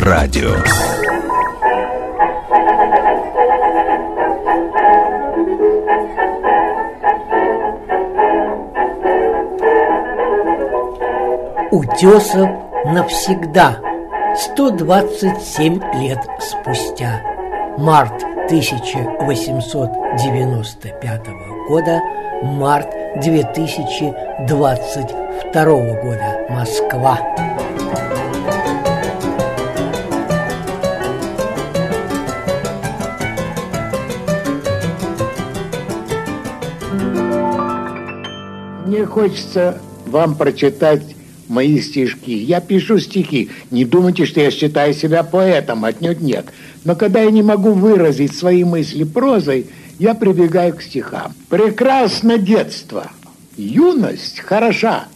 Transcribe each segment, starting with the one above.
радио. Утесов навсегда. 127 лет спустя. Март 1895 года. Март 2022 года. Москва хочется вам прочитать мои стишки. Я пишу стихи. Не думайте, что я считаю себя поэтом, отнюдь нет. Но когда я не могу выразить свои мысли прозой, я прибегаю к стихам. Прекрасно детство, юность хороша,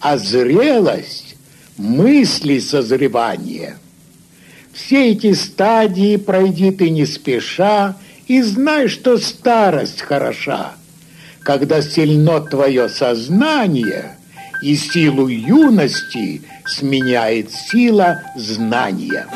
а зрелость – мысли созревания. Все эти стадии пройди ты не спеша, и знай, что старость хороша, когда сильно твое сознание – и силу юности сменяет сила знания.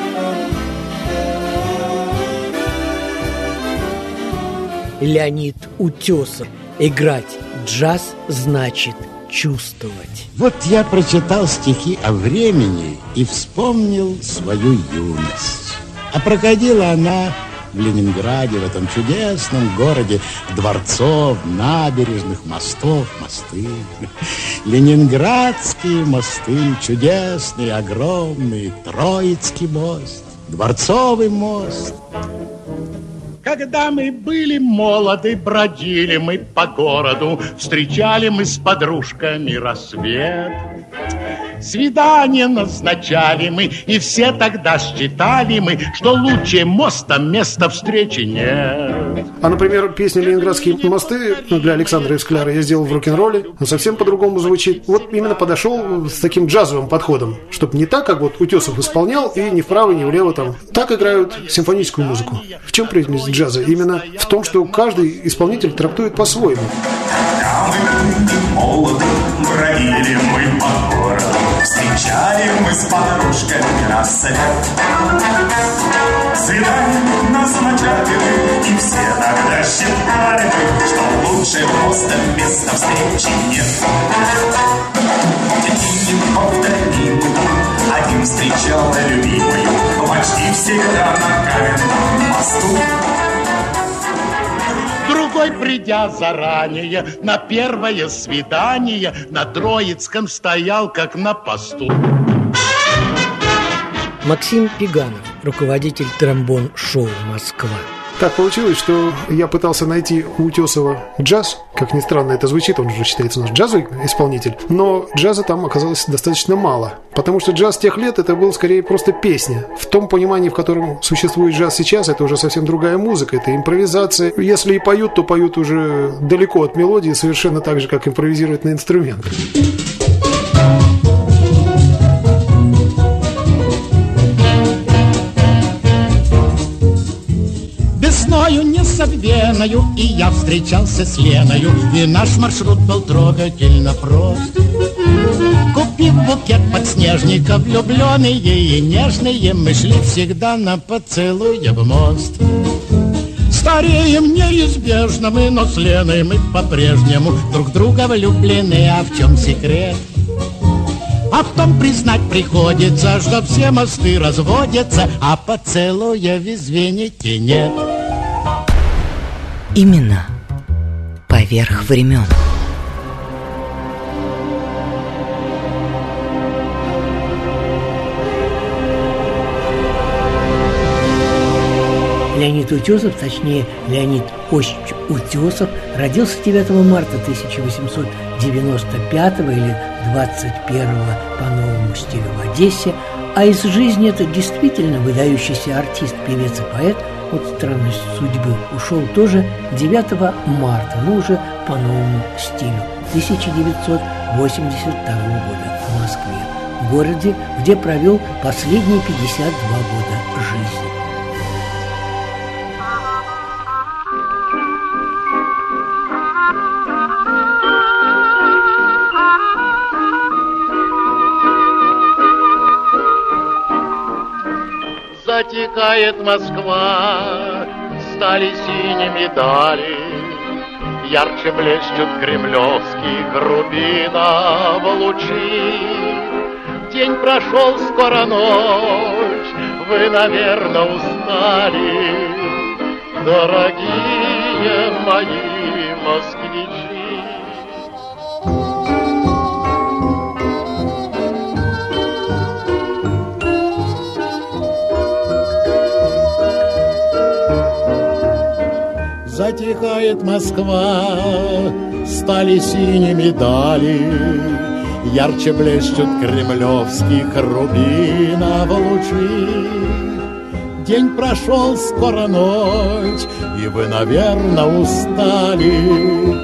Леонид Утесов Играть джаз значит чувствовать Вот я прочитал стихи о времени и вспомнил свою юность. А проходила она в Ленинграде, в этом чудесном городе дворцов, набережных, мостов, мосты. Ленинградские мосты, чудесные, огромные, Троицкий мост, Дворцовый мост. Когда мы были молоды, бродили мы по городу, встречали мы с подружками рассвет. Свидание назначали мы, и все тогда считали мы, что лучше моста места встречи нет. А, например, песня «Ленинградские мосты» для Александра Евскляра я сделал в рок-н-ролле, но совсем по-другому звучит. Вот именно подошел с таким джазовым подходом, чтобы не так, как вот Утесов исполнял, и ни вправо, ни влево там. Так играют симфоническую музыку. В чем прелесть джаза? Именно в том, что каждый исполнитель трактует по-своему. Молоды бродили мы по Встречали мы с подружками рассвет. Свидание назначали и все тогда считали Что лучше просто места встречи нет. Текинин повторил, один встречал любимую, Почти всегда на каменном мосту. Другой, придя заранее на первое свидание, на Троицком стоял, как на посту. Максим Пиганов, руководитель тромбон-шоу «Москва». Так получилось, что я пытался найти у Утесова джаз. Как ни странно это звучит, он же считается наш джазовый исполнитель. Но джаза там оказалось достаточно мало. Потому что джаз тех лет это был скорее просто песня. В том понимании, в котором существует джаз сейчас, это уже совсем другая музыка, это импровизация. Если и поют, то поют уже далеко от мелодии, совершенно так же, как импровизируют на инструментах. Незабвеною И я встречался с Леною И наш маршрут был трогательно прост Купив букет подснежников Влюбленные и нежные Мы шли всегда на поцелуй в мост Стареем неизбежно мы, но с Леной мы по-прежнему Друг друга влюблены, а в чем секрет? А в том признать приходится, что все мосты разводятся, а поцелуя в извините нет. Имена поверх времен. Леонид Утесов, точнее Леонид Осич Утесов, родился 9 марта 1895 или 21 по новому стилю в Одессе, А из жизни это действительно выдающийся артист, певец и поэт от странности судьбы ушел тоже 9 марта, но уже по новому стилю 1982 года в Москве, городе, где провел последние 52 года жизни. Затекает Москва, стали синими дали, Ярче блещут кремлевские грубина в лучи. День прошел, скоро ночь, вы, наверное, устали, Дорогие мои москвичи. Затихает Москва, стали синими дали, Ярче блещут кремлевских рубинов лучи. День прошел, скоро ночь, и вы, наверное, устали,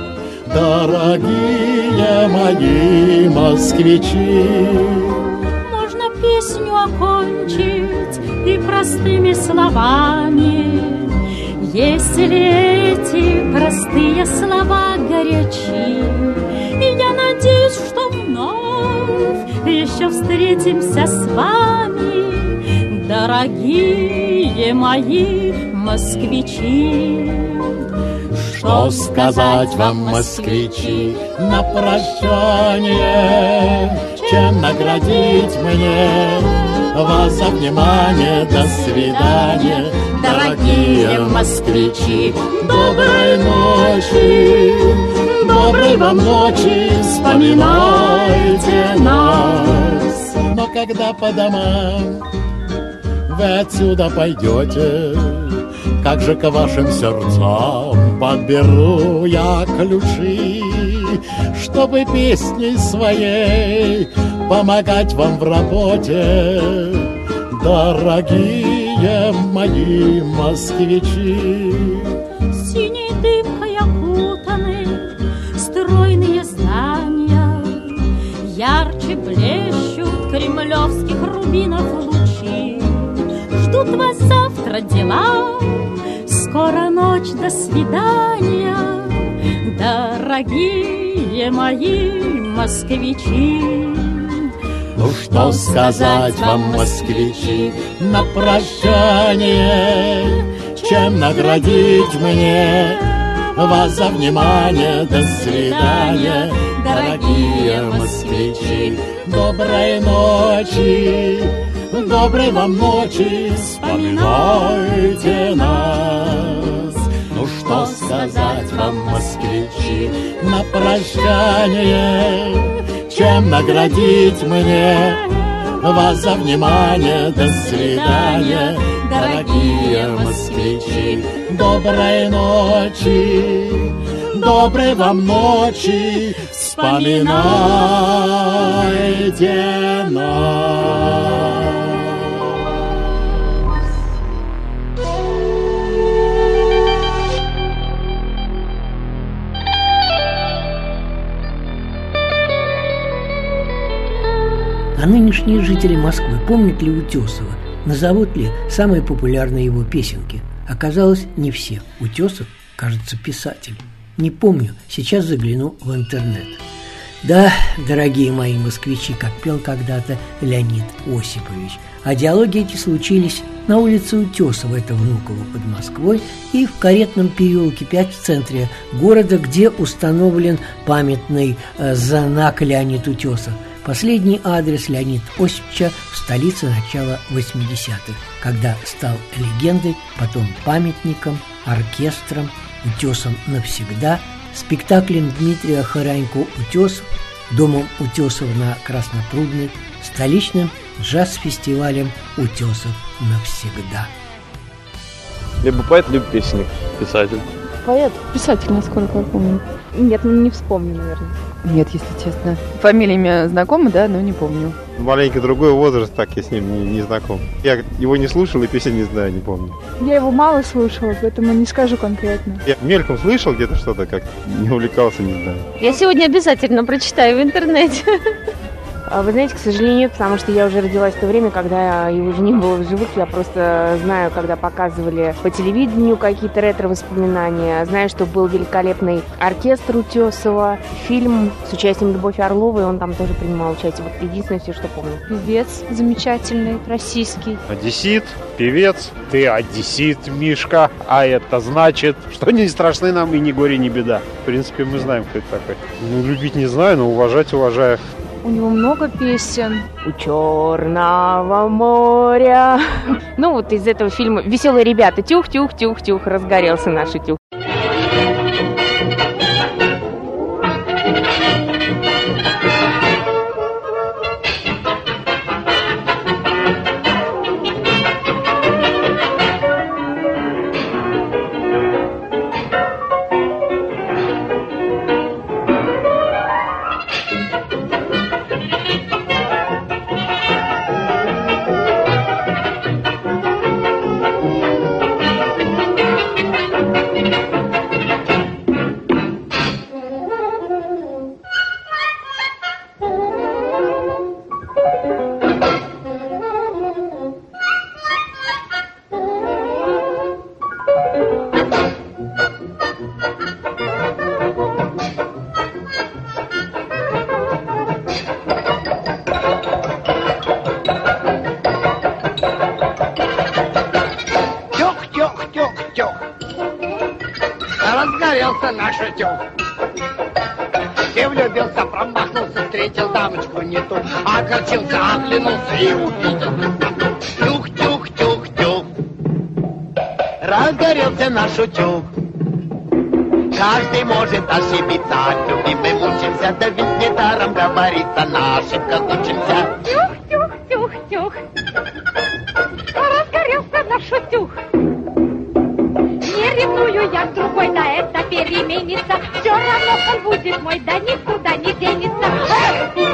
Дорогие мои москвичи. Можно песню окончить и простыми словами, если эти простые слова горячи. И я надеюсь, что вновь еще встретимся с вами, дорогие мои москвичи. Что сказать вам, москвичи, на прощание, чем наградить мне вас за. До свидания, дорогие москвичи. Доброй ночи, доброй вам ночи, вспоминайте нас. Но когда по домам вы отсюда пойдете, как же к вашим сердцам подберу я ключи, чтобы песней своей помогать вам в работе, дорогие мои москвичи. Синей дымкой окутаны стройные здания, Ярче блещут кремлевских рубинов лучи. Ждут вас завтра дела, скоро ночь, до свидания, Дорогие мои москвичи. Ну что сказать вам, москвичи, на прощание, чем наградить мне вас за внимание. До свидания, дорогие москвичи, доброй ночи, доброй вам ночи, вспоминайте нас. Ну что сказать вам, москвичи, на прощание, чем наградить мне вас за внимание. До свидания, дорогие москвичи. Доброй ночи, доброй вам ночи. Вспоминайте нас. А нынешние жители Москвы помнят ли Утесова? Назовут ли самые популярные его песенки? Оказалось, не все. Утесов, кажется, писатель. Не помню, сейчас загляну в интернет. Да, дорогие мои москвичи, как пел когда-то Леонид Осипович. А диалоги эти случились на улице Утесова, это Внуково под Москвой, и в Каретном переулке 5 в центре города, где установлен памятный э, знак Леонид Утесов. Последний адрес Леонид Осиповича в столице начала 80-х, когда стал легендой, потом памятником, оркестром, утесом навсегда, спектаклем Дмитрия Харанько «Утесов», домом Утесов на Краснопрудной, столичным джаз-фестивалем «Утесов навсегда». Либо поэт, либо песенник, писатель. Поэт, писатель, насколько я помню. Нет, ну не вспомню, наверное. Нет, если честно. Фамилия, имя знакомо, да, но не помню. Маленький другой возраст, так я с ним не, не знаком. Я его не слушал и песен не знаю, не помню. Я его мало слушала, поэтому не скажу конкретно. Я мельком слышал где-то что-то, как не увлекался, не знаю. Я сегодня обязательно прочитаю в интернете. А Вы знаете, к сожалению, нет, потому что я уже родилась в то время, когда его уже не было в живых. Я просто знаю, когда показывали по телевидению какие-то ретро-воспоминания. Знаю, что был великолепный оркестр Утесова, фильм с участием Любовь Орловой, он там тоже принимал участие. Вот единственное все, что помню. Певец замечательный, российский. Одессит, певец, ты одессит, Мишка, а это значит, что не страшны нам и ни горе, ни беда. В принципе, мы знаем, кто это такой. Ну, любить не знаю, но уважать уважаю. У него много песен. У Черного моря. Ну вот из этого фильма «Веселые ребята». Тюх-тюх-тюх-тюх, разгорелся наш утюг. Каждый может ошибиться, любимый мучимся, да ведь недаром говорится, на ошибках учимся. Тюх-тюх-тюх-тюх. Разгорелся наш утюг. Не ревную я с другой, да это переменится. Все равно он будет мой, да никуда не денется.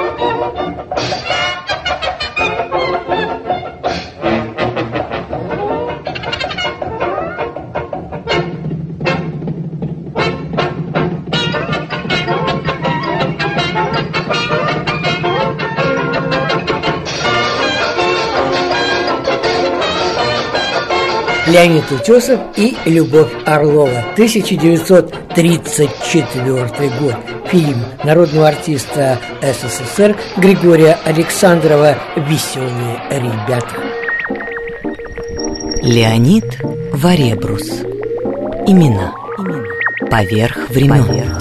Леонид Утесов и Любовь Орлова. 1934 год. Фильм народного артиста СССР Григория Александрова «Веселые ребята». Леонид Варебрус. Имена. Поверх времен.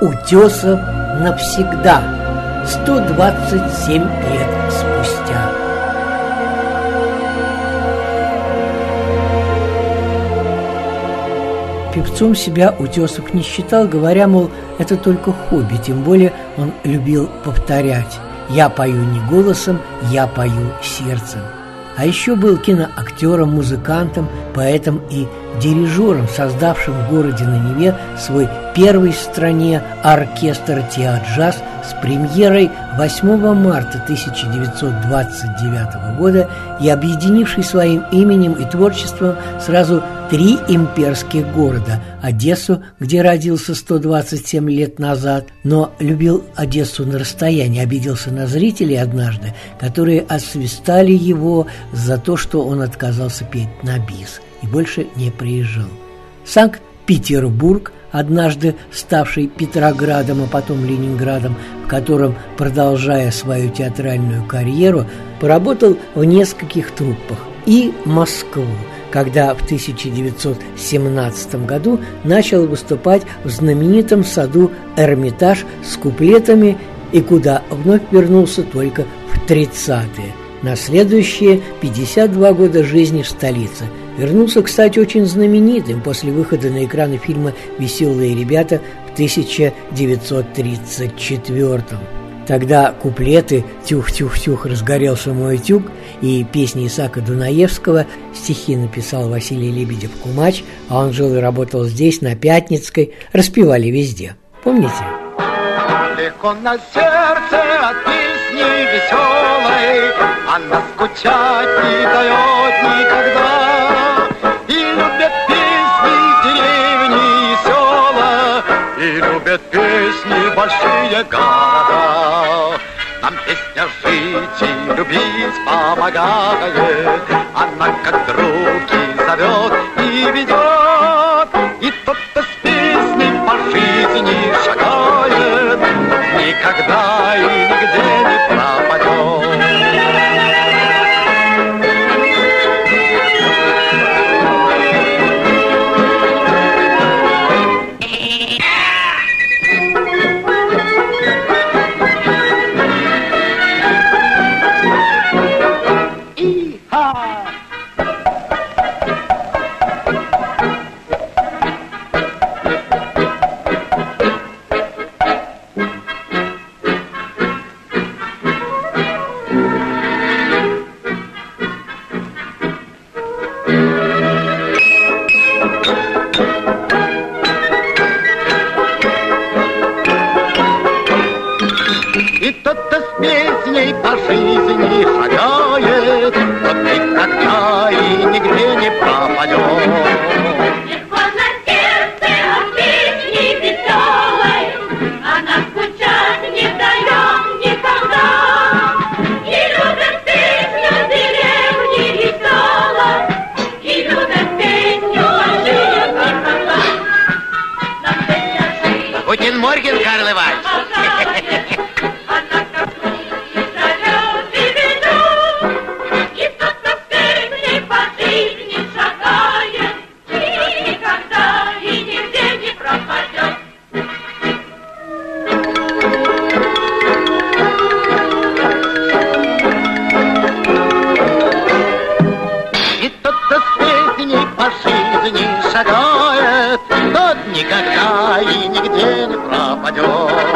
Утесов навсегда. 127 лет Певцом себя Утесов не считал, говоря, мол, это только хобби, тем более он любил повторять «Я пою не голосом, я пою сердцем». А еще был киноактером, музыкантом, поэтом и дирижером, создавшим в городе на Неве свой первый в стране оркестр «Теаджаз» с премьерой 8 марта 1929 года и объединивший своим именем и творчеством сразу три имперских города – Одессу, где родился 127 лет назад, но любил Одессу на расстоянии, обиделся на зрителей однажды, которые освистали его за то, что он отказался петь на бис и больше не приезжал. Санкт-Петербург, однажды ставший Петроградом, а потом Ленинградом, в котором, продолжая свою театральную карьеру, поработал в нескольких труппах, и Москву, когда в 1917 году начал выступать в знаменитом саду «Эрмитаж» с куплетами и куда вновь вернулся только в 30-е. На следующие 52 года жизни в столице – Вернулся, кстати, очень знаменитым после выхода на экраны фильма «Веселые ребята» в 1934 Тогда куплеты «Тюх-тюх-тюх, разгорелся мой тюк» и песни Исака Дунаевского стихи написал Василий Лебедев-Кумач, а он жил и работал здесь, на Пятницкой, распевали везде. Помните? Легко на сердце от песни веселой, Она скучать не дает никогда. Песни большие города. Нам песня жить и любить помогает, Она как друг и зовет и ведет, И тот, кто с песней по жизни шагает, не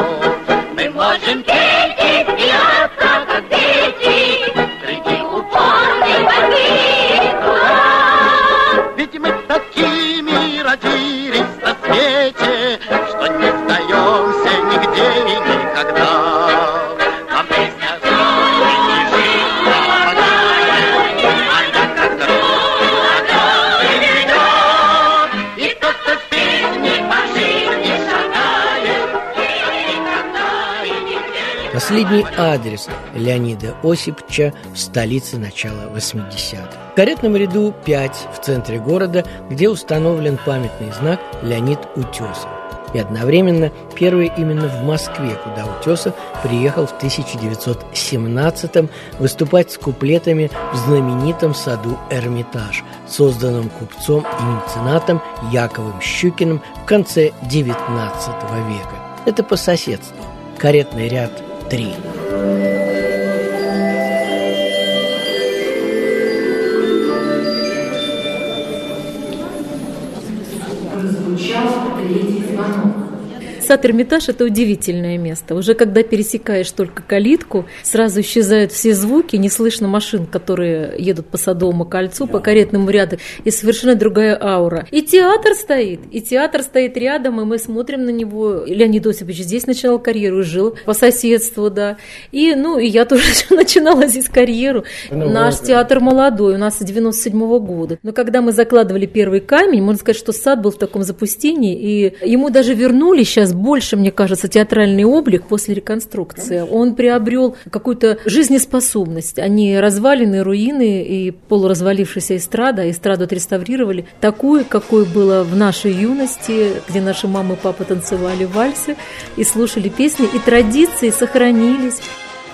Последний адрес Леонида Осипча в столице начала 80-х. В каретном ряду 5 в центре города, где установлен памятный знак Леонид Утесов. И одновременно первый именно в Москве, куда Утесов приехал в 1917-м выступать с куплетами в знаменитом саду Эрмитаж, созданном купцом и меценатом Яковом Щукиным в конце XIX века. Это по соседству. Каретный ряд 3. Сад Эрмитаж – это удивительное место. Уже когда пересекаешь только калитку, сразу исчезают все звуки, не слышно машин, которые едут по Садовому кольцу, по каретному ряду, и совершенно другая аура. И театр стоит, и театр стоит рядом, и мы смотрим на него. Леонид Осипович здесь начинал карьеру, жил по соседству, да. И, ну, и я тоже начинала здесь карьеру. Ну, Наш вот. театр молодой, у нас с 97 -го года. Но когда мы закладывали первый камень, можно сказать, что сад был в таком запустении, и ему даже вернули сейчас больше, мне кажется, театральный облик после реконструкции. Он приобрел какую-то жизнеспособность, а не развалины, руины и полуразвалившаяся эстрада. Эстраду отреставрировали такую, какой было в нашей юности, где наши мамы и папы танцевали вальсы и слушали песни, и традиции сохранились.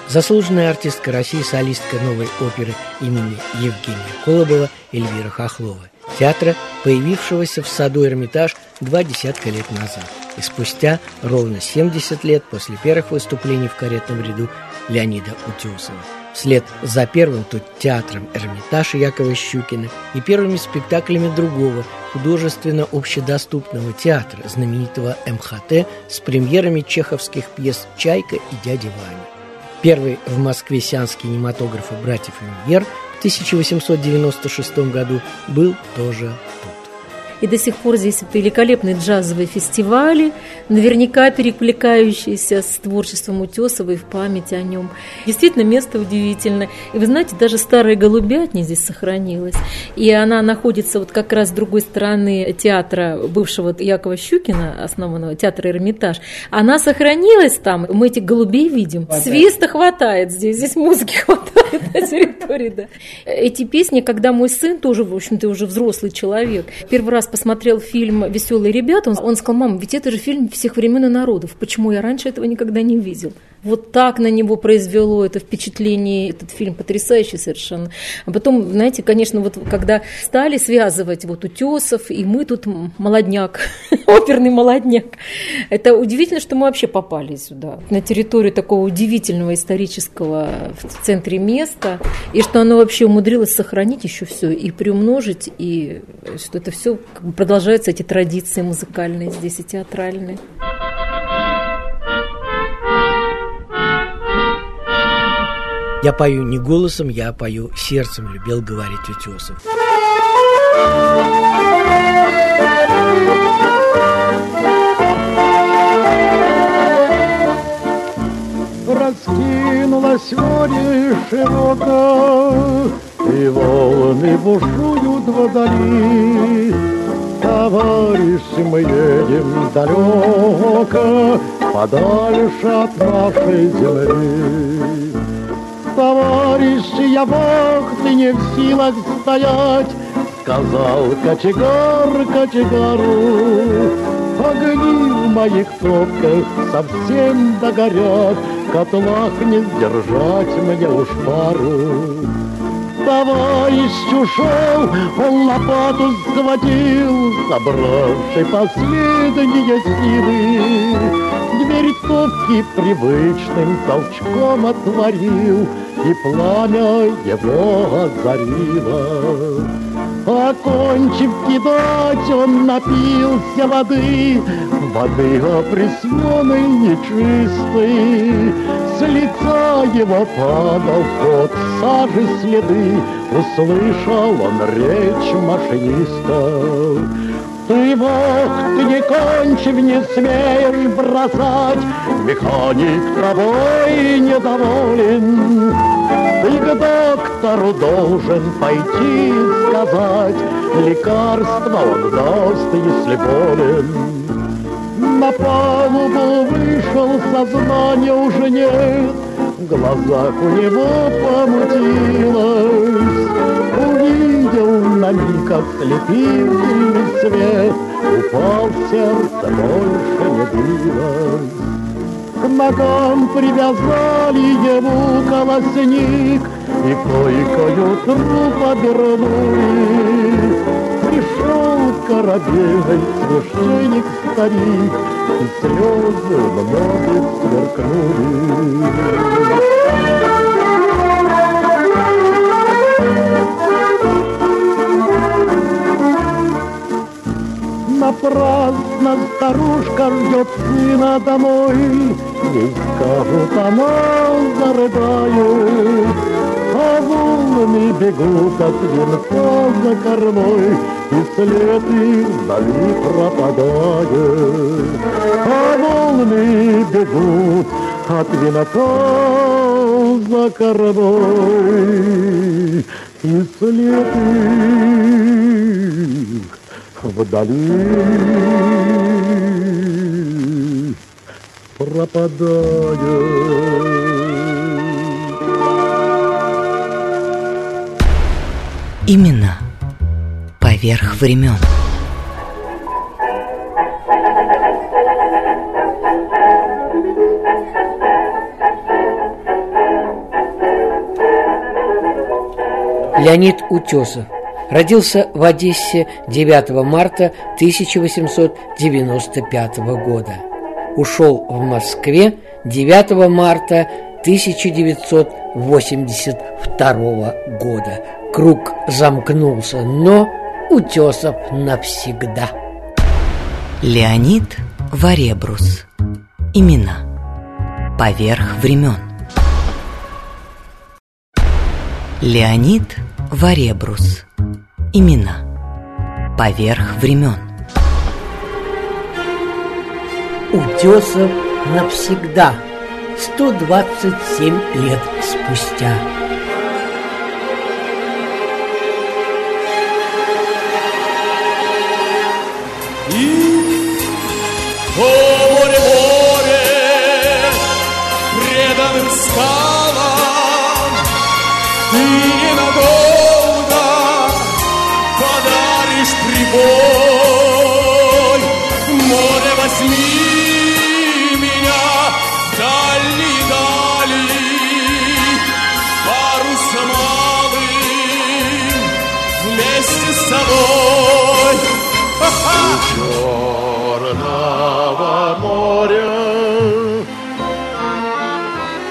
Заслуженная артистка России, солистка новой оперы имени Евгения Колобова Эльвира Хохлова. Театра, появившегося в саду Эрмитаж два десятка лет назад. И спустя ровно 70 лет после первых выступлений в каретном ряду Леонида Утесова. Вслед за первым тут театром Эрмитаж Якова Щукина и первыми спектаклями другого художественно-общедоступного театра, знаменитого МХТ, с премьерами чеховских пьес «Чайка» и «Дядя Ваня». Первый в Москве сеанс кинематографа «Братьев Люмьер» в 1896 году был тоже тут. И до сих пор здесь великолепные джазовые фестивали, наверняка перекликающиеся с творчеством Утесова и в памяти о нем. Действительно, место удивительное. И вы знаете, даже старая голубятня здесь сохранилась. И она находится вот как раз с другой стороны театра бывшего Якова Щукина, основанного театра Эрмитаж. Она сохранилась там. Мы этих голубей видим. Хватает. Свиста хватает здесь. Здесь музыки хватает на территории, да. Эти песни, когда мой сын тоже, в общем-то, уже взрослый человек, первый раз посмотрел фильм «Веселые ребята», он, он сказал, мама, ведь это же фильм всех времен и народов. Почему я раньше этого никогда не видел? Вот так на него произвело это впечатление, этот фильм потрясающий совершенно. А потом, знаете, конечно, вот когда стали связывать вот Утесов, и мы тут молодняк, оперный молодняк, это удивительно, что мы вообще попали сюда, на территорию такого удивительного исторического в центре места, и что оно вообще умудрилось сохранить еще все и приумножить, и что это все продолжаются эти традиции музыкальные здесь и театральные. Я пою не голосом, я пою сердцем, любил говорить Утесов. Раскинулась море широко, И волны бушуют вдали. Товарищи, мы едем далеко, Подальше от нашей земли. Товарищи, я бог, ты не в силах стоять, Сказал кочегар кочегару. Огни в моих топках совсем догорят, котлах не сдержать мне уж пару. Товарищ ушел, он лопату схватил, Собравший последние силы. Дверь топки привычным толчком отворил, И пламя его озарило. Окончив кидать, он напился воды, Воды опресненной нечистой. С лица его падал под сажи следы, Услышал он речь машиниста. Ты, Бог, ты не кончив, не смеешь бросать, Механик тобой недоволен. Ты к доктору должен пойти сказать, Лекарство он даст, если болен. На палубу вышел, сознания уже нет, В глазах у него помутилось. На миг ослепительный свет, Упал в сердце, больше не билось. К ногам привязали ему колосник И койкою труп обернули. Пришел корабельный священник старик, И слезы многих сверкнули. Напрасно старушка ждет сына домой, Ей скажут, она зарыдает, А волны бегут от венца за кормой, И след их вдали пропадает. А волны бегут от венца за кормой, И след их вдали пропадает. Именно поверх времен. Леонид Утесов Родился в Одессе 9 марта 1895 года. Ушел в Москве 9 марта 1982 года. Круг замкнулся, но Утесов навсегда. Леонид Варебрус. Имена. Поверх времен. Леонид Варебрус. Имена. Поверх времен. Утесов навсегда. 127 лет спустя. И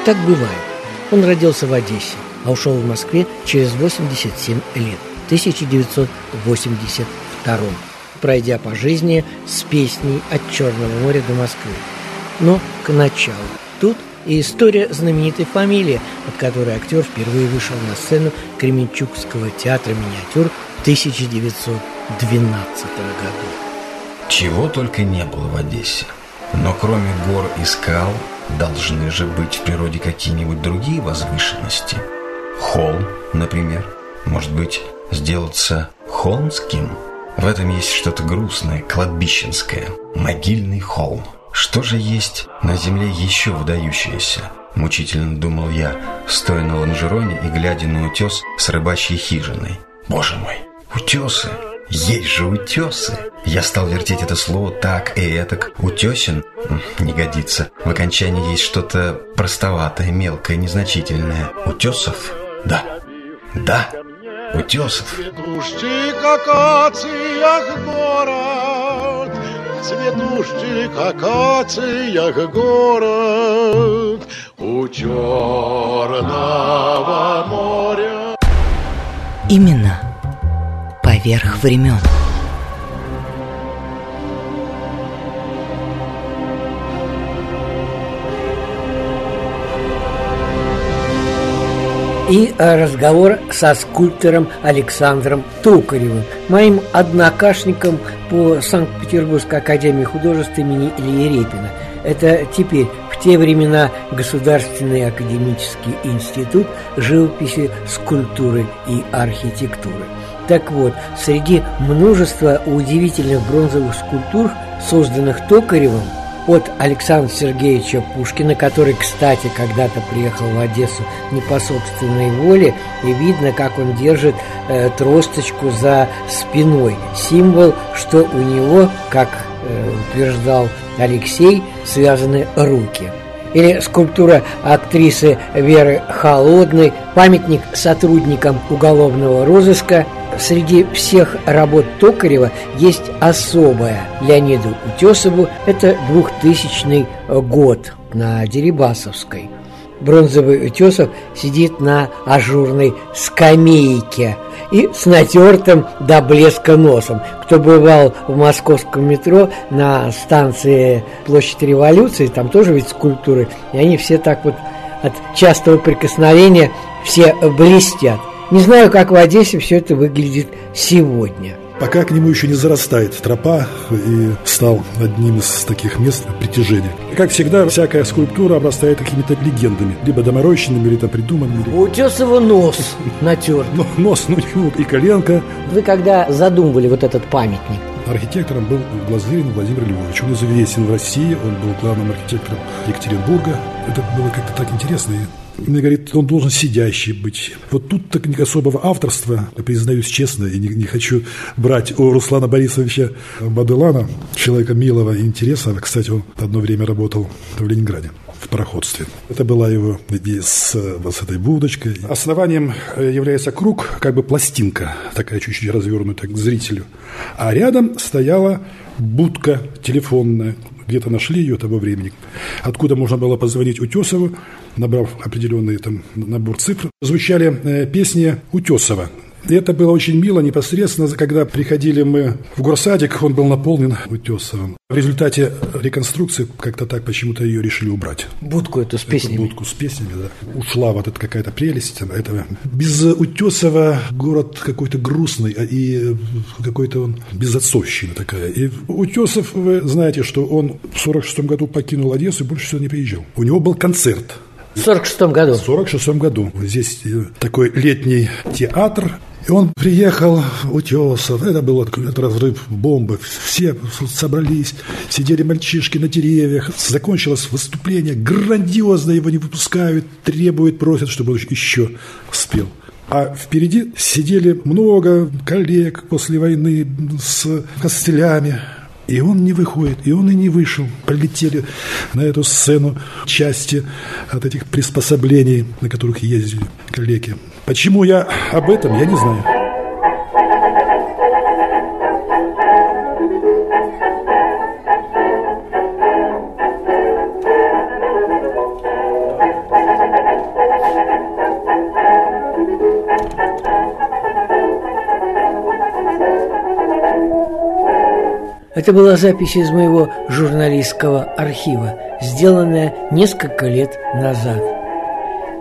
Так бывает. Он родился в Одессе, а ушел в Москве через 87 лет, в 1982 пройдя по жизни с песней от Черного моря до Москвы. Но к началу. Тут и история знаменитой фамилии, от которой актер впервые вышел на сцену Кременчугского театра миниатюр в 1912 году. Чего только не было в Одессе. Но кроме гор и скал, должны же быть в природе какие-нибудь другие возвышенности. Холм, например. Может быть, сделаться холмским? В этом есть что-то грустное, кладбищенское. Могильный холм. Что же есть на земле еще выдающееся? Мучительно думал я, стоя на лонжероне и глядя на утес с рыбачьей хижиной. Боже мой, утесы! Есть же утесы! Я стал вертеть это слово так и этак. Утесен? Не годится. В окончании есть что-то простоватое, мелкое, незначительное. Утесов? Да. Да. Утесов. Цветущий, как акациях город, Цветущий, как акациях город, У черного моря. Именно поверх времен. И разговор со скульптором Александром Токаревым, моим однокашником по Санкт-Петербургской академии художеств имени Ильи Репина. Это теперь, в те времена, Государственный академический институт живописи, скульптуры и архитектуры. Так вот, среди множества удивительных бронзовых скульптур, созданных Токаревым, от Александра Сергеевича Пушкина, который, кстати, когда-то приехал в Одессу не по собственной воле, и видно, как он держит э, тросточку за спиной. Символ, что у него, как э, утверждал Алексей, связаны руки. Или скульптура актрисы Веры Холодной, памятник сотрудникам уголовного розыска. Среди всех работ Токарева есть особая Леониду Утесову. Это 2000 год на Дерибасовской. Бронзовый Утесов сидит на ажурной скамейке и с натертым до блеска носом. Кто бывал в московском метро на станции Площадь Революции, там тоже ведь скульптуры, и они все так вот от частого прикосновения все блестят. Не знаю, как в Одессе все это выглядит сегодня. Пока к нему еще не зарастает тропа и стал одним из таких мест притяжения. И, как всегда, всякая скульптура обрастает какими-то легендами, либо доморощенными, или там придуманными. У Утесова нос натерт. Нос, ну, него и коленка. Вы когда задумывали вот этот памятник, Архитектором был Глазырин Владимир Львович. Он известен в России, он был главным архитектором Екатеринбурга. Это было как-то так интересно. И мне говорит, он должен сидящий быть. Вот тут так особого авторства, признаюсь честно, и не, не хочу брать у Руслана Борисовича Баделана, человека милого и интересного. Кстати, он одно время работал в Ленинграде в пароходстве. Это была его идея с, с этой будочкой. Основанием является круг, как бы пластинка, такая чуть-чуть развернутая к зрителю. А рядом стояла будка телефонная, где-то нашли ее того времени, откуда можно было позвонить Утесову, набрав определенный там набор цифр. Звучали э, песни Утесова. И это было очень мило, непосредственно, когда приходили мы в горсадик, он был наполнен Утесовым. В результате реконструкции как-то так почему-то ее решили убрать. Будку эту с песнями. Эту будку с песнями, да. Ушла вот эта какая-то прелесть этого. Без Утесова город какой-то грустный а и какой-то он безотцовщина такая. И Утесов, вы знаете, что он в 46 году покинул Одессу и больше сюда не приезжал. У него был концерт в 46 году? В 46 году. Здесь э, такой летний театр, и он приехал, Утесов, это был разрыв бомбы, все собрались, сидели мальчишки на деревьях, закончилось выступление, грандиозно его не выпускают, требуют, просят, чтобы он еще спел. А впереди сидели много коллег после войны с костылями, и он не выходит, и он и не вышел. Полетели на эту сцену части от этих приспособлений, на которых ездили коллеги. Почему я об этом, я не знаю. Это была запись из моего журналистского архива, сделанная несколько лет назад.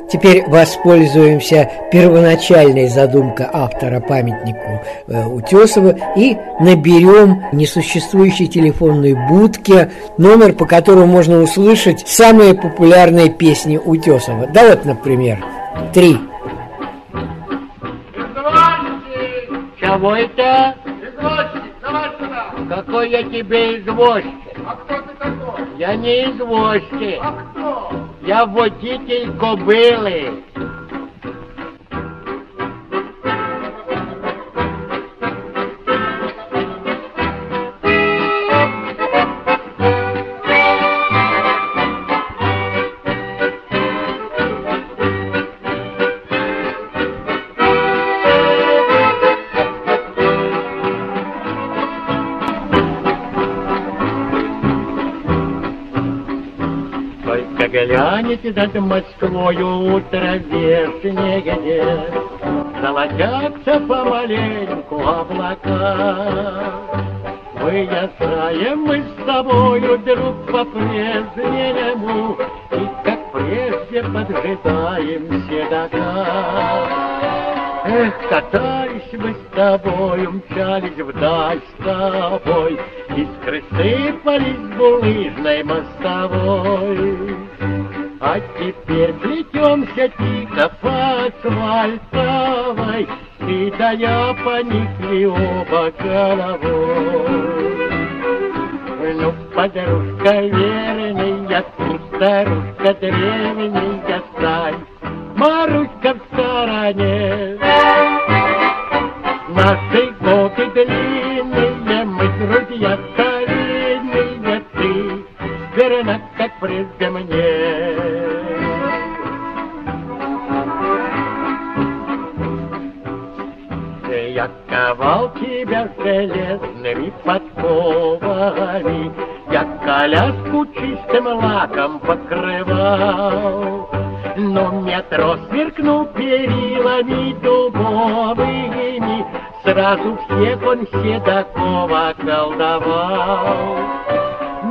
Теперь воспользуемся первоначальной задумкой автора памятнику э, Утесова и наберем несуществующей телефонной будке номер, по которому можно услышать самые популярные песни Утесова. Да вот, например, три. Чего это? Какой я тебе извозчик? А кто ты такой? Я не извозчик. А кто? Я водитель кобылы. Глянете над Москвою утро где, Золотятся помаленьку облака. Выезжаем мы с тобою, друг, по-прежнему, И как прежде поджидаем седока. Эх, катались мы с тобою, мчались вдаль с тобой, Искры сыпались булыжной мостовой. А теперь плетемся тихо по асфальтовой, Ты да я поникли оба головой. Ну, подружка верная, ты старушка древняя, перилами дубовыми, Сразу всех он Седокова колдовал.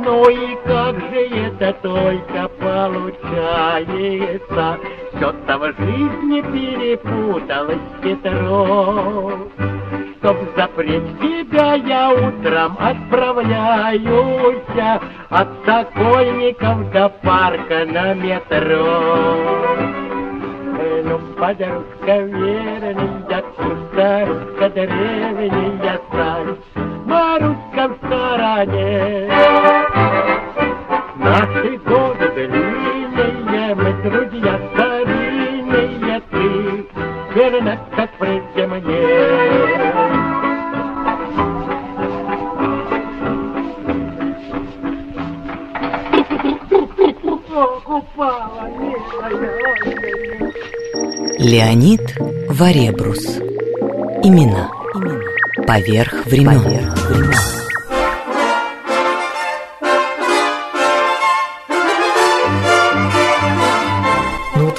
Ну и как же это только получается, Все-то в жизни перепуталось Петров. Чтоб запреть тебя, я утром отправляюсь От Сокольников до парка на метро. Ну, подружка верная, старушка древняя стань, Маруська в стороне. Наши годы длинные, мы друзья старинные, ты верна, как прежде мне. Леонид Варебрус. Имена. Поверх времен. Ну вот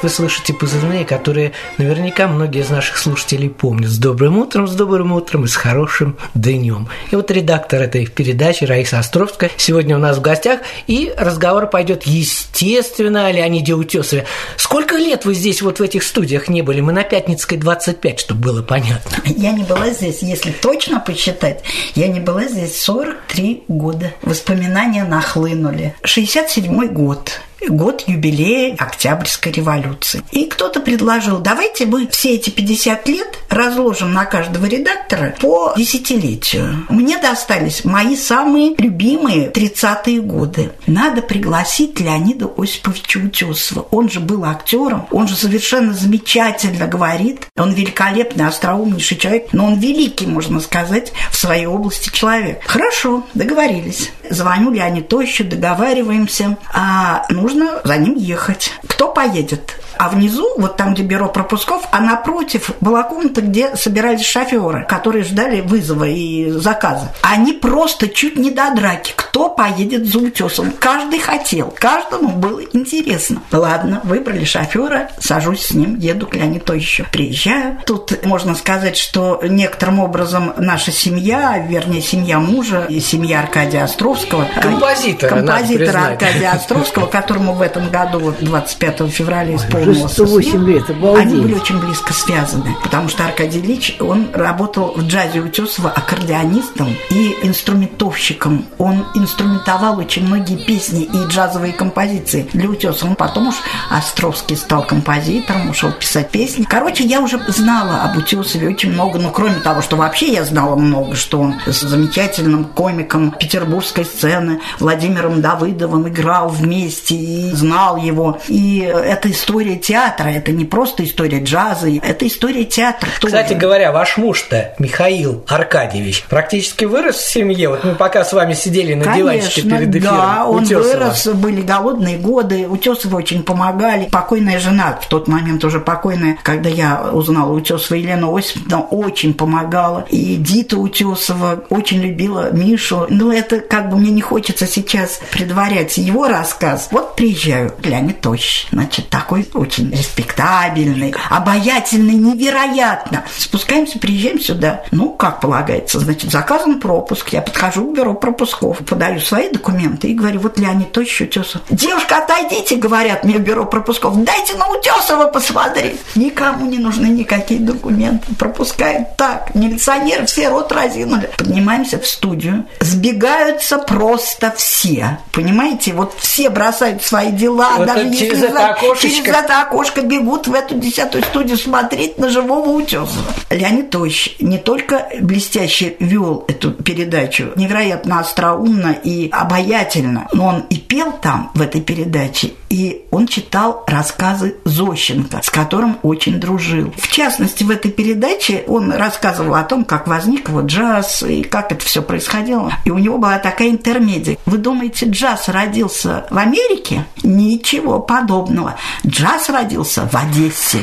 вы слышите позывные, которые наверняка многие из наших слушателей помнят. С добрым утром, с добрым утром и с хорошим днем. И вот редактор этой передачи Раиса Островская сегодня у нас в гостях, и разговор пойдет, естественно, о Леониде Утесове. Сколько лет вы здесь вот в этих студиях не были? Мы на Пятницкой 25, чтобы было понятно. Я не была здесь, если точно посчитать, я не была здесь 43 года. Воспоминания нахлынули. 67 год год юбилея Октябрьской революции. И кто-то предложил, давайте мы все эти 50 лет разложим на каждого редактора по десятилетию. Мне достались мои самые любимые 30-е годы. Надо пригласить Леонида Осиповича Утесова. Он же был актером, он же совершенно замечательно говорит. Он великолепный, остроумнейший человек, но он великий, можно сказать, в своей области человек. Хорошо, договорились. Звоню Леониду Тощу, договариваемся. А нужно за ним ехать. Кто поедет? А внизу, вот там, где бюро пропусков, а напротив была комната, где собирались шоферы, которые ждали вызова и заказа. Они просто чуть не до драки. Кто поедет за утесом? Каждый хотел, каждому было интересно. Ладно, выбрали шофера, сажусь с ним, еду к Леониду еще. Приезжаю. Тут можно сказать, что некоторым образом наша семья, вернее, семья мужа и семья Аркадия Островского. Композитора, Композитора Аркадия Островского, которому в этом году, вот 25 февраля, исполнилось уже 108 лет, обалдеть. Они были очень близко связаны, потому что Аркадий Ильич, он работал в джазе Утесова аккордеонистом и инструментовщиком. Он инструментовал очень многие песни и джазовые композиции для Утесова. Потом уж Островский стал композитором, ушел писать песни. Короче, я уже знала об Утесове очень много, но кроме того, что вообще я знала много, что он с замечательным комиком петербургской сцены Владимиром Давыдовым играл вместе и знал его. И эта история театра, это не просто история джаза, это история театра. Кстати тоже. говоря, ваш муж-то, Михаил Аркадьевич, практически вырос в семье. Вот мы пока с вами сидели на Конечно, диванчике перед эфиром. Да, он Утесова. вырос, были голодные годы, Утесовы очень помогали. Покойная жена, в тот момент уже покойная, когда я узнала Утесова, Елена Осиповна очень помогала. И Дита Утесова очень любила Мишу. Но это как бы мне не хочется сейчас предварять его рассказ. Вот приезжаю, Леонид Тощ, значит, такой очень респектабельный, обаятельный, невероятно. Спускаемся, приезжаем сюда. Ну, как полагается, значит, заказан пропуск. Я подхожу к бюро пропусков, подаю свои документы и говорю, вот Леонид Тощ Утесов. Девушка, отойдите, говорят мне в бюро пропусков, дайте на Утесова посмотреть. Никому не нужны никакие документы. Пропускают так. Милиционеры все рот разинули. Поднимаемся в студию. Сбегаются просто все. Понимаете? Вот все бросают свои дела. Вот даже если через за- это окошечко. через это окошко бегут в эту десятую студию смотреть на живого Утесова. Леонид Тощ не только блестяще вел эту передачу, невероятно остроумно и обаятельно, но он и пел там, в этой передаче, и он читал рассказы Зощенко, с которым очень дружил. В частности, в этой передаче он рассказывал о том, как возник вот джаз и как это все происходило. И у него была такая интермедия. Вы думаете, джаз родился в Америке? Ничего подобного. Джаз родился в Одессе.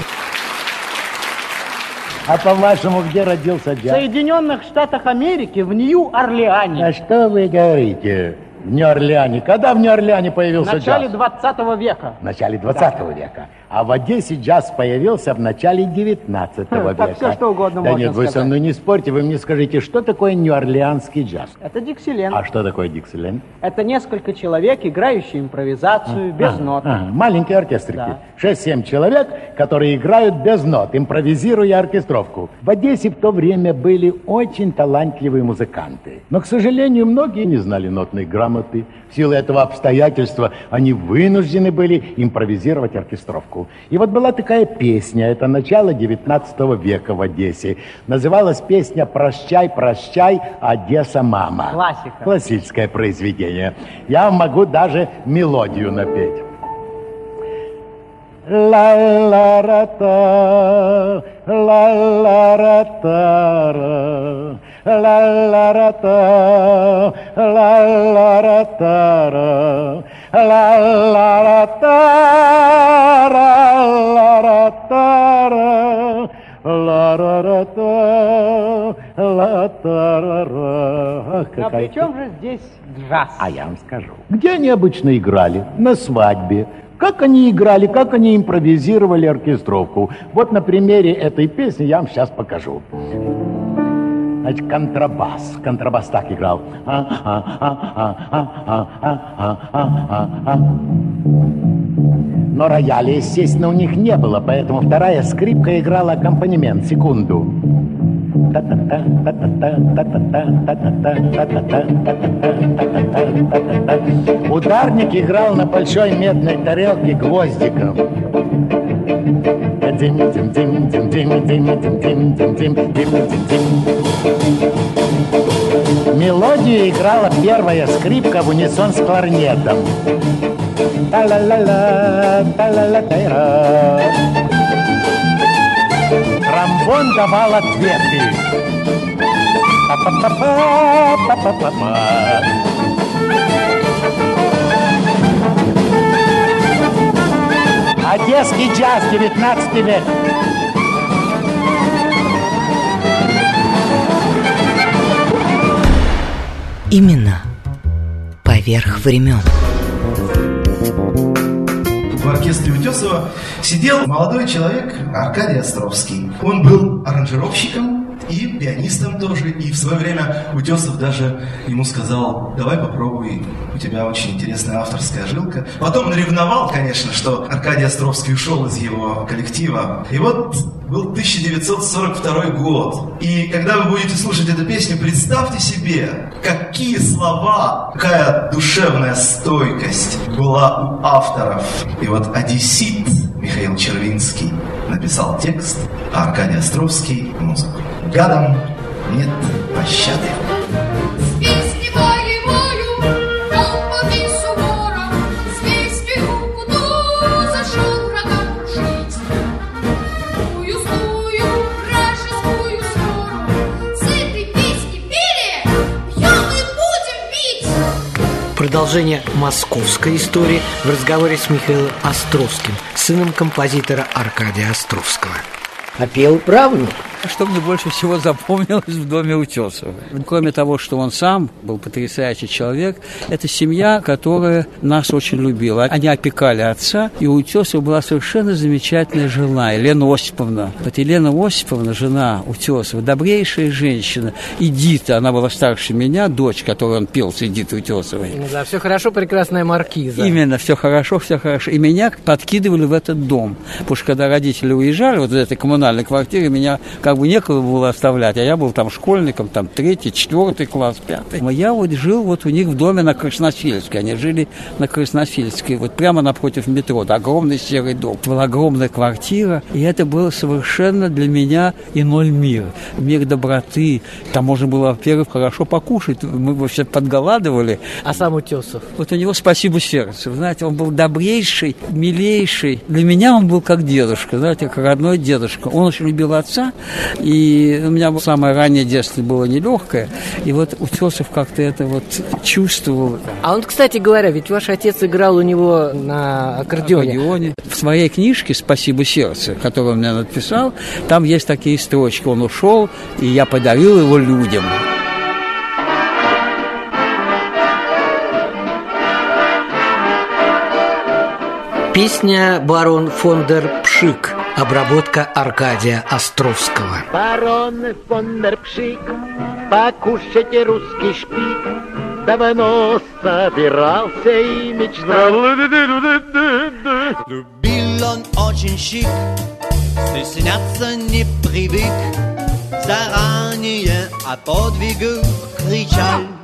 А по-вашему, где родился В джаз? Соединенных Штатах Америки, в Нью-Орлеане. А что вы говорите? В Нью-Орлеане. Когда в Нью-Орлеане В появился начале джаз? 20 века. В начале 20 века. А в Одессе джаз появился в начале 19 Хм, века. всё, что угодно Да нет, вы со сказать. мной не спорьте, вы мне скажите, что такое нью-орлеанский джаз? Это Диксиленд. А что такое Диксиленд? Это несколько человек, играющие импровизацию без А, нот. а, маленькие оркестрики. Да. 6-7 человек, которые играют без нот, импровизируя оркестровку. В Одессе в то время были очень талантливые музыканты. Но, к сожалению, многие не знали нотной грамоты. В силу этого обстоятельства они вынуждены были импровизировать оркестровку. И вот была такая песня, это начало 19 века в Одессе. Называлась песня «Прощай, прощай, Одесса, мама». Классика. Классическое произведение. Я могу даже мелодию напеть. ла ла ра та ла ла ра та ра ла ла ра та ла ла ра ра ла ла ра та ра ла ра та ра ла ра ра. Ах, А какая при чем же здесь джаз? А я вам скажу. Где они обычно играли? На свадьбе. Как они играли, как они импровизировали оркестровку. Вот на примере этой песни я вам сейчас покажу. Значит, контрабас. Контрабас так играл. Но рояля, естественно, у них не было, поэтому вторая скрипка играла аккомпанемент. Секунду. Ударник играл на большой медной тарелке гвоздиком. Мелодию играла первая скрипка в унисон с кларнетом. Та-ла-ла-ла, та-ла-ла-тайра. Тромбон давал ответы. Па-па-па-па, па-па-па-па. Одесский джаз, 19 век. Имена поверх времен. В оркестре Утесова сидел молодой человек Аркадий Островский. Он был аранжировщиком и пианистом тоже. И в свое время Утесов даже ему сказал, давай попробуй, у тебя очень интересная авторская жилка. Потом наревновал, конечно, что Аркадий Островский ушел из его коллектива. И вот был 1942 год. И когда вы будете слушать эту песню, представьте себе, какие слова, какая душевная стойкость была у авторов. И вот одессит Михаил Червинский написал текст, а Аркадий Островский – музыку. Гадам нет пощады. Продолжение московской истории в разговоре с Михаилом Островским, сыном композитора Аркадия Островского. А пел правнук. Что мне больше всего запомнилось в доме Утесова? Кроме того, что он сам был потрясающий человек, это семья, которая нас очень любила. Они опекали отца, и у Утесова была совершенно замечательная жена, Елена Осиповна. Вот Елена Осиповна, жена Утесова, добрейшая женщина. Эдита, она была старше меня, дочь, которую он пел с Эдитой Утесовой. Ну да, все хорошо, прекрасная маркиза. Именно, все хорошо, все хорошо. И меня подкидывали в этот дом. Потому что когда родители уезжали вот из этой коммунальной квартиры, меня как бы некого было оставлять, а я был там школьником, там третий, четвертый класс, пятый. А Я вот жил вот у них в доме на Краснофильской. Они жили на Краснофильской, вот прямо напротив метро. Да, огромный серый дом. Это была огромная квартира, и это было совершенно для меня иной мир. Мир доброты. Там можно было, во-первых, хорошо покушать. Мы вообще подголадывали. А сам Утесов? Вот у него спасибо сердцу. Знаете, он был добрейший, милейший. Для меня он был как дедушка, знаете, как родной дедушка. Он очень любил отца, и у меня самое раннее детство было нелегкое. И вот Утесов как-то это вот чувствовал. А он, кстати говоря, ведь ваш отец играл у него на аккордеоне. аккордеоне. В своей книжке «Спасибо сердце», которую он мне написал, там есть такие строчки. Он ушел, и я подарил его людям. Песня «Барон фон дер Пшик», обработка Аркадия Островского. Барон фон дер Пшик, покушайте русский шпик. Давно собирался и мечтал. Любил он очень щик, стесняться не привык, заранее о подвигах кричал.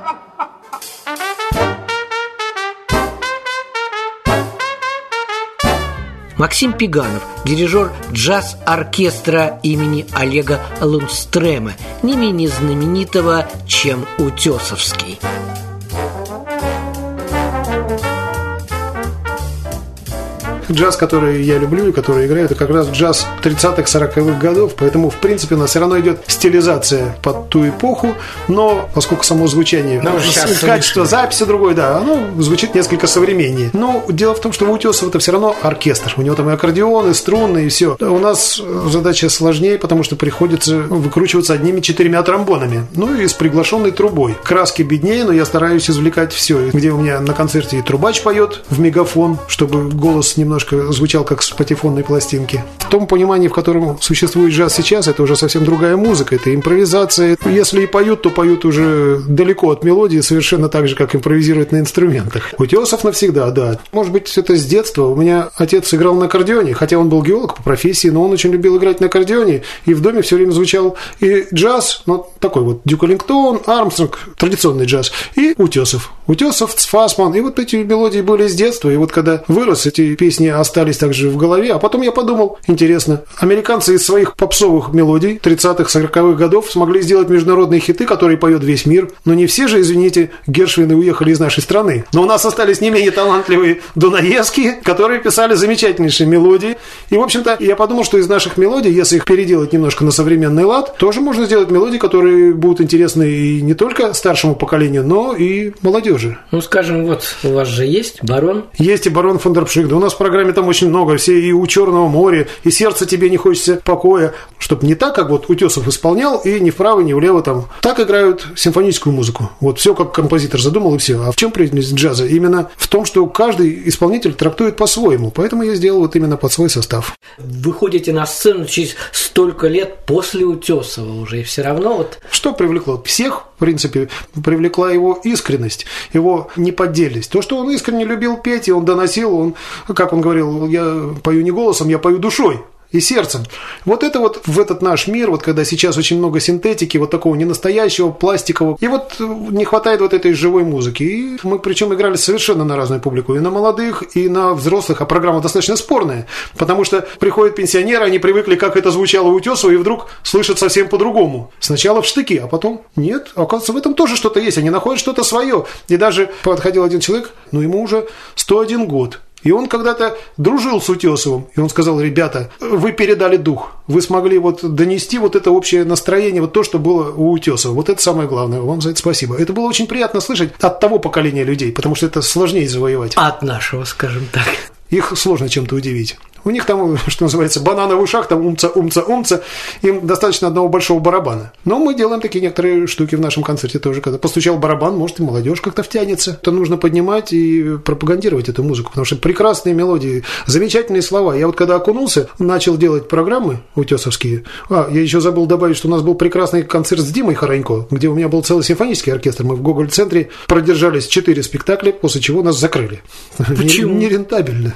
Максим Пиганов, дирижер джаз-оркестра имени Олега Лундстрема, не менее знаменитого, чем Утесовский. Джаз, который я люблю и который играю, это как раз джаз 30-х, 40-х годов, поэтому, в принципе, у нас все равно идет стилизация под ту эпоху, но поскольку само звучание, сейчас качество записи другое, да, оно звучит несколько современнее. Но дело в том, что у Утесова это все равно оркестр. У него там и аккордеон, и струны, и все. У нас задача сложнее, потому что приходится выкручиваться одними четырьмя тромбонами. Ну и с приглашенной трубой. Краски беднее, но я стараюсь извлекать все. Где у меня на концерте и трубач поет в мегафон, чтобы голос немножко звучал как с патефонной пластинки. В том понимании, в котором существует джаз сейчас, это уже совсем другая музыка, это импровизация. Если и поют, то поют уже далеко от мелодии, совершенно так же, как импровизируют на инструментах. Утесов навсегда, да. Может быть, это с детства. У меня отец играл на аккордеоне, хотя он был геолог по профессии, но он очень любил играть на аккордеоне, и в доме все время звучал и джаз, ну, такой вот Дюк Эллингтон, Армстронг, традиционный джаз, и Утесов. Утесов, Цфасман, и вот эти мелодии были с детства, и вот когда вырос, эти песни остались также в голове, а потом я подумал, интересно, американцы из своих попсовых мелодий 30-х, 40-х годов смогли сделать международные хиты, которые поет весь мир, но не все же, извините, Гершвины уехали из нашей страны. Но у нас остались не менее талантливые дунаевские, которые писали замечательнейшие мелодии. И, в общем-то, я подумал, что из наших мелодий, если их переделать немножко на современный лад, тоже можно сделать мелодии, которые будут интересны и не только старшему поколению, но и молодежи. Ну, скажем, вот у вас же есть барон. Есть и барон Фондерпшик. Да у нас в программе там очень много. Все и у Черного моря, и сердце тебе не хочется покоя. Чтобы не так, как вот Утесов исполнял, и ни вправо, ни влево там. Так играют симфоническую музыку. Вот все, как композитор задумал, и все. А в чем преданность джаза? Именно в том, что каждый исполнитель трактует по-своему. Поэтому я сделал вот именно под свой состав. Выходите на сцену через столько лет после Утесова уже, и все равно вот Что привлекло? Всех, в принципе, привлекла его искренность, его неподдельность. То, что он искренне любил петь, и он доносил, он, как он говорил, я пою не голосом, я пою душой и сердцем. Вот это вот в этот наш мир, вот когда сейчас очень много синтетики, вот такого ненастоящего, пластикового, и вот э, не хватает вот этой живой музыки. И мы причем играли совершенно на разную публику, и на молодых, и на взрослых, а программа достаточно спорная, потому что приходят пенсионеры, они привыкли, как это звучало у Утесова, и вдруг слышат совсем по-другому. Сначала в штыки, а потом нет, оказывается, в этом тоже что-то есть, они находят что-то свое. И даже подходил один человек, ну ему уже 101 год, и он когда-то дружил с Утесовым, и он сказал, ребята, вы передали дух, вы смогли вот донести вот это общее настроение, вот то, что было у Утесова. Вот это самое главное, вам за это спасибо. Это было очень приятно слышать от того поколения людей, потому что это сложнее завоевать. от нашего, скажем так. Их сложно чем-то удивить. У них там, что называется, бананы в ушах, там умца, умца, умца. Им достаточно одного большого барабана. Но мы делаем такие некоторые штуки в нашем концерте тоже. Когда постучал барабан, может, и молодежь как-то втянется. Это нужно поднимать и пропагандировать эту музыку. Потому что прекрасные мелодии, замечательные слова. Я вот когда окунулся, начал делать программы утесовские. А, я еще забыл добавить, что у нас был прекрасный концерт с Димой Хоронько, где у меня был целый симфонический оркестр. Мы в Гоголь-центре продержались 4 спектакля, после чего нас закрыли. Почему? Нерентабельно.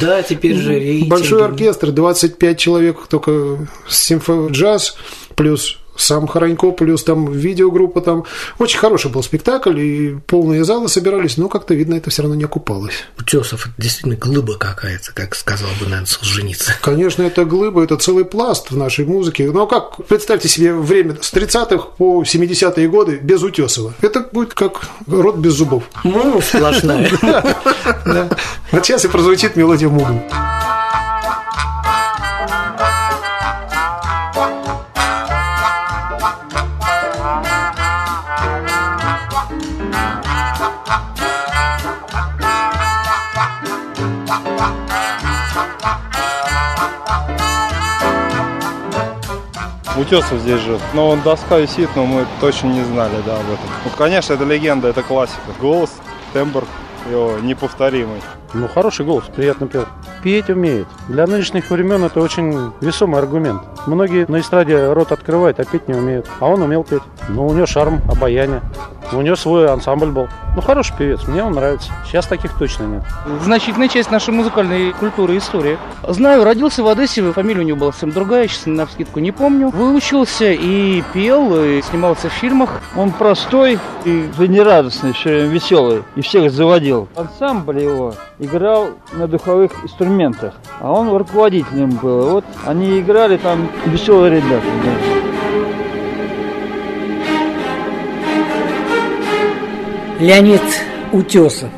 Да, теперь же. Большой оркестр, 25 человек только симфо-джаз, плюс сам Хоронько, плюс там видеогруппа там. Очень хороший был спектакль, и полные залы собирались, но как-то, видно, это все равно не окупалось. Утесов это действительно глыба какая-то, как сказал бы, наверное, Солженицын. Конечно, это глыба, это целый пласт в нашей музыке. Но как, представьте себе время с 30-х по 70-е годы без Утесова. Это будет как рот без зубов. Ну, сплошная. Вот сейчас и прозвучит мелодия Мугл. Утесов здесь живет. Но он доска висит, но мы точно не знали, да, об этом. Ну, конечно, это легенда, это классика. Голос, тембр его неповторимый. Ну, хороший голос, приятно пел. Петь умеет. Для нынешних времен это очень весомый аргумент. Многие на эстраде рот открывают, а петь не умеют. А он умел петь. Ну, у него шарм, обаяние. У него свой ансамбль был. Ну, хороший певец, мне он нравится. Сейчас таких точно нет. Значительная часть нашей музыкальной культуры и истории. Знаю, родился в Одессе, фамилия у него была совсем другая, сейчас на скидку не помню. Выучился и пел, и снимался в фильмах. Он простой и жизнерадостный, все время веселый, и всех заводил. Ансамбль его играл на духовых инструментах, а он руководителем был. Вот они играли там веселые ребята. да. Леонид Утесов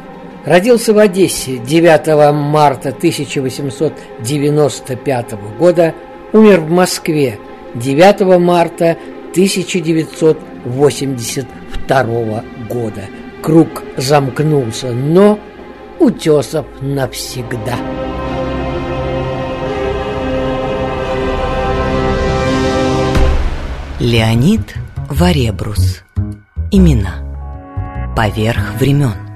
Родился в Одессе 9 марта 1895 года, умер в Москве 9 марта 1982 года. Круг замкнулся, но Утесов навсегда. Леонид Варебрус. Имена. Поверх времен.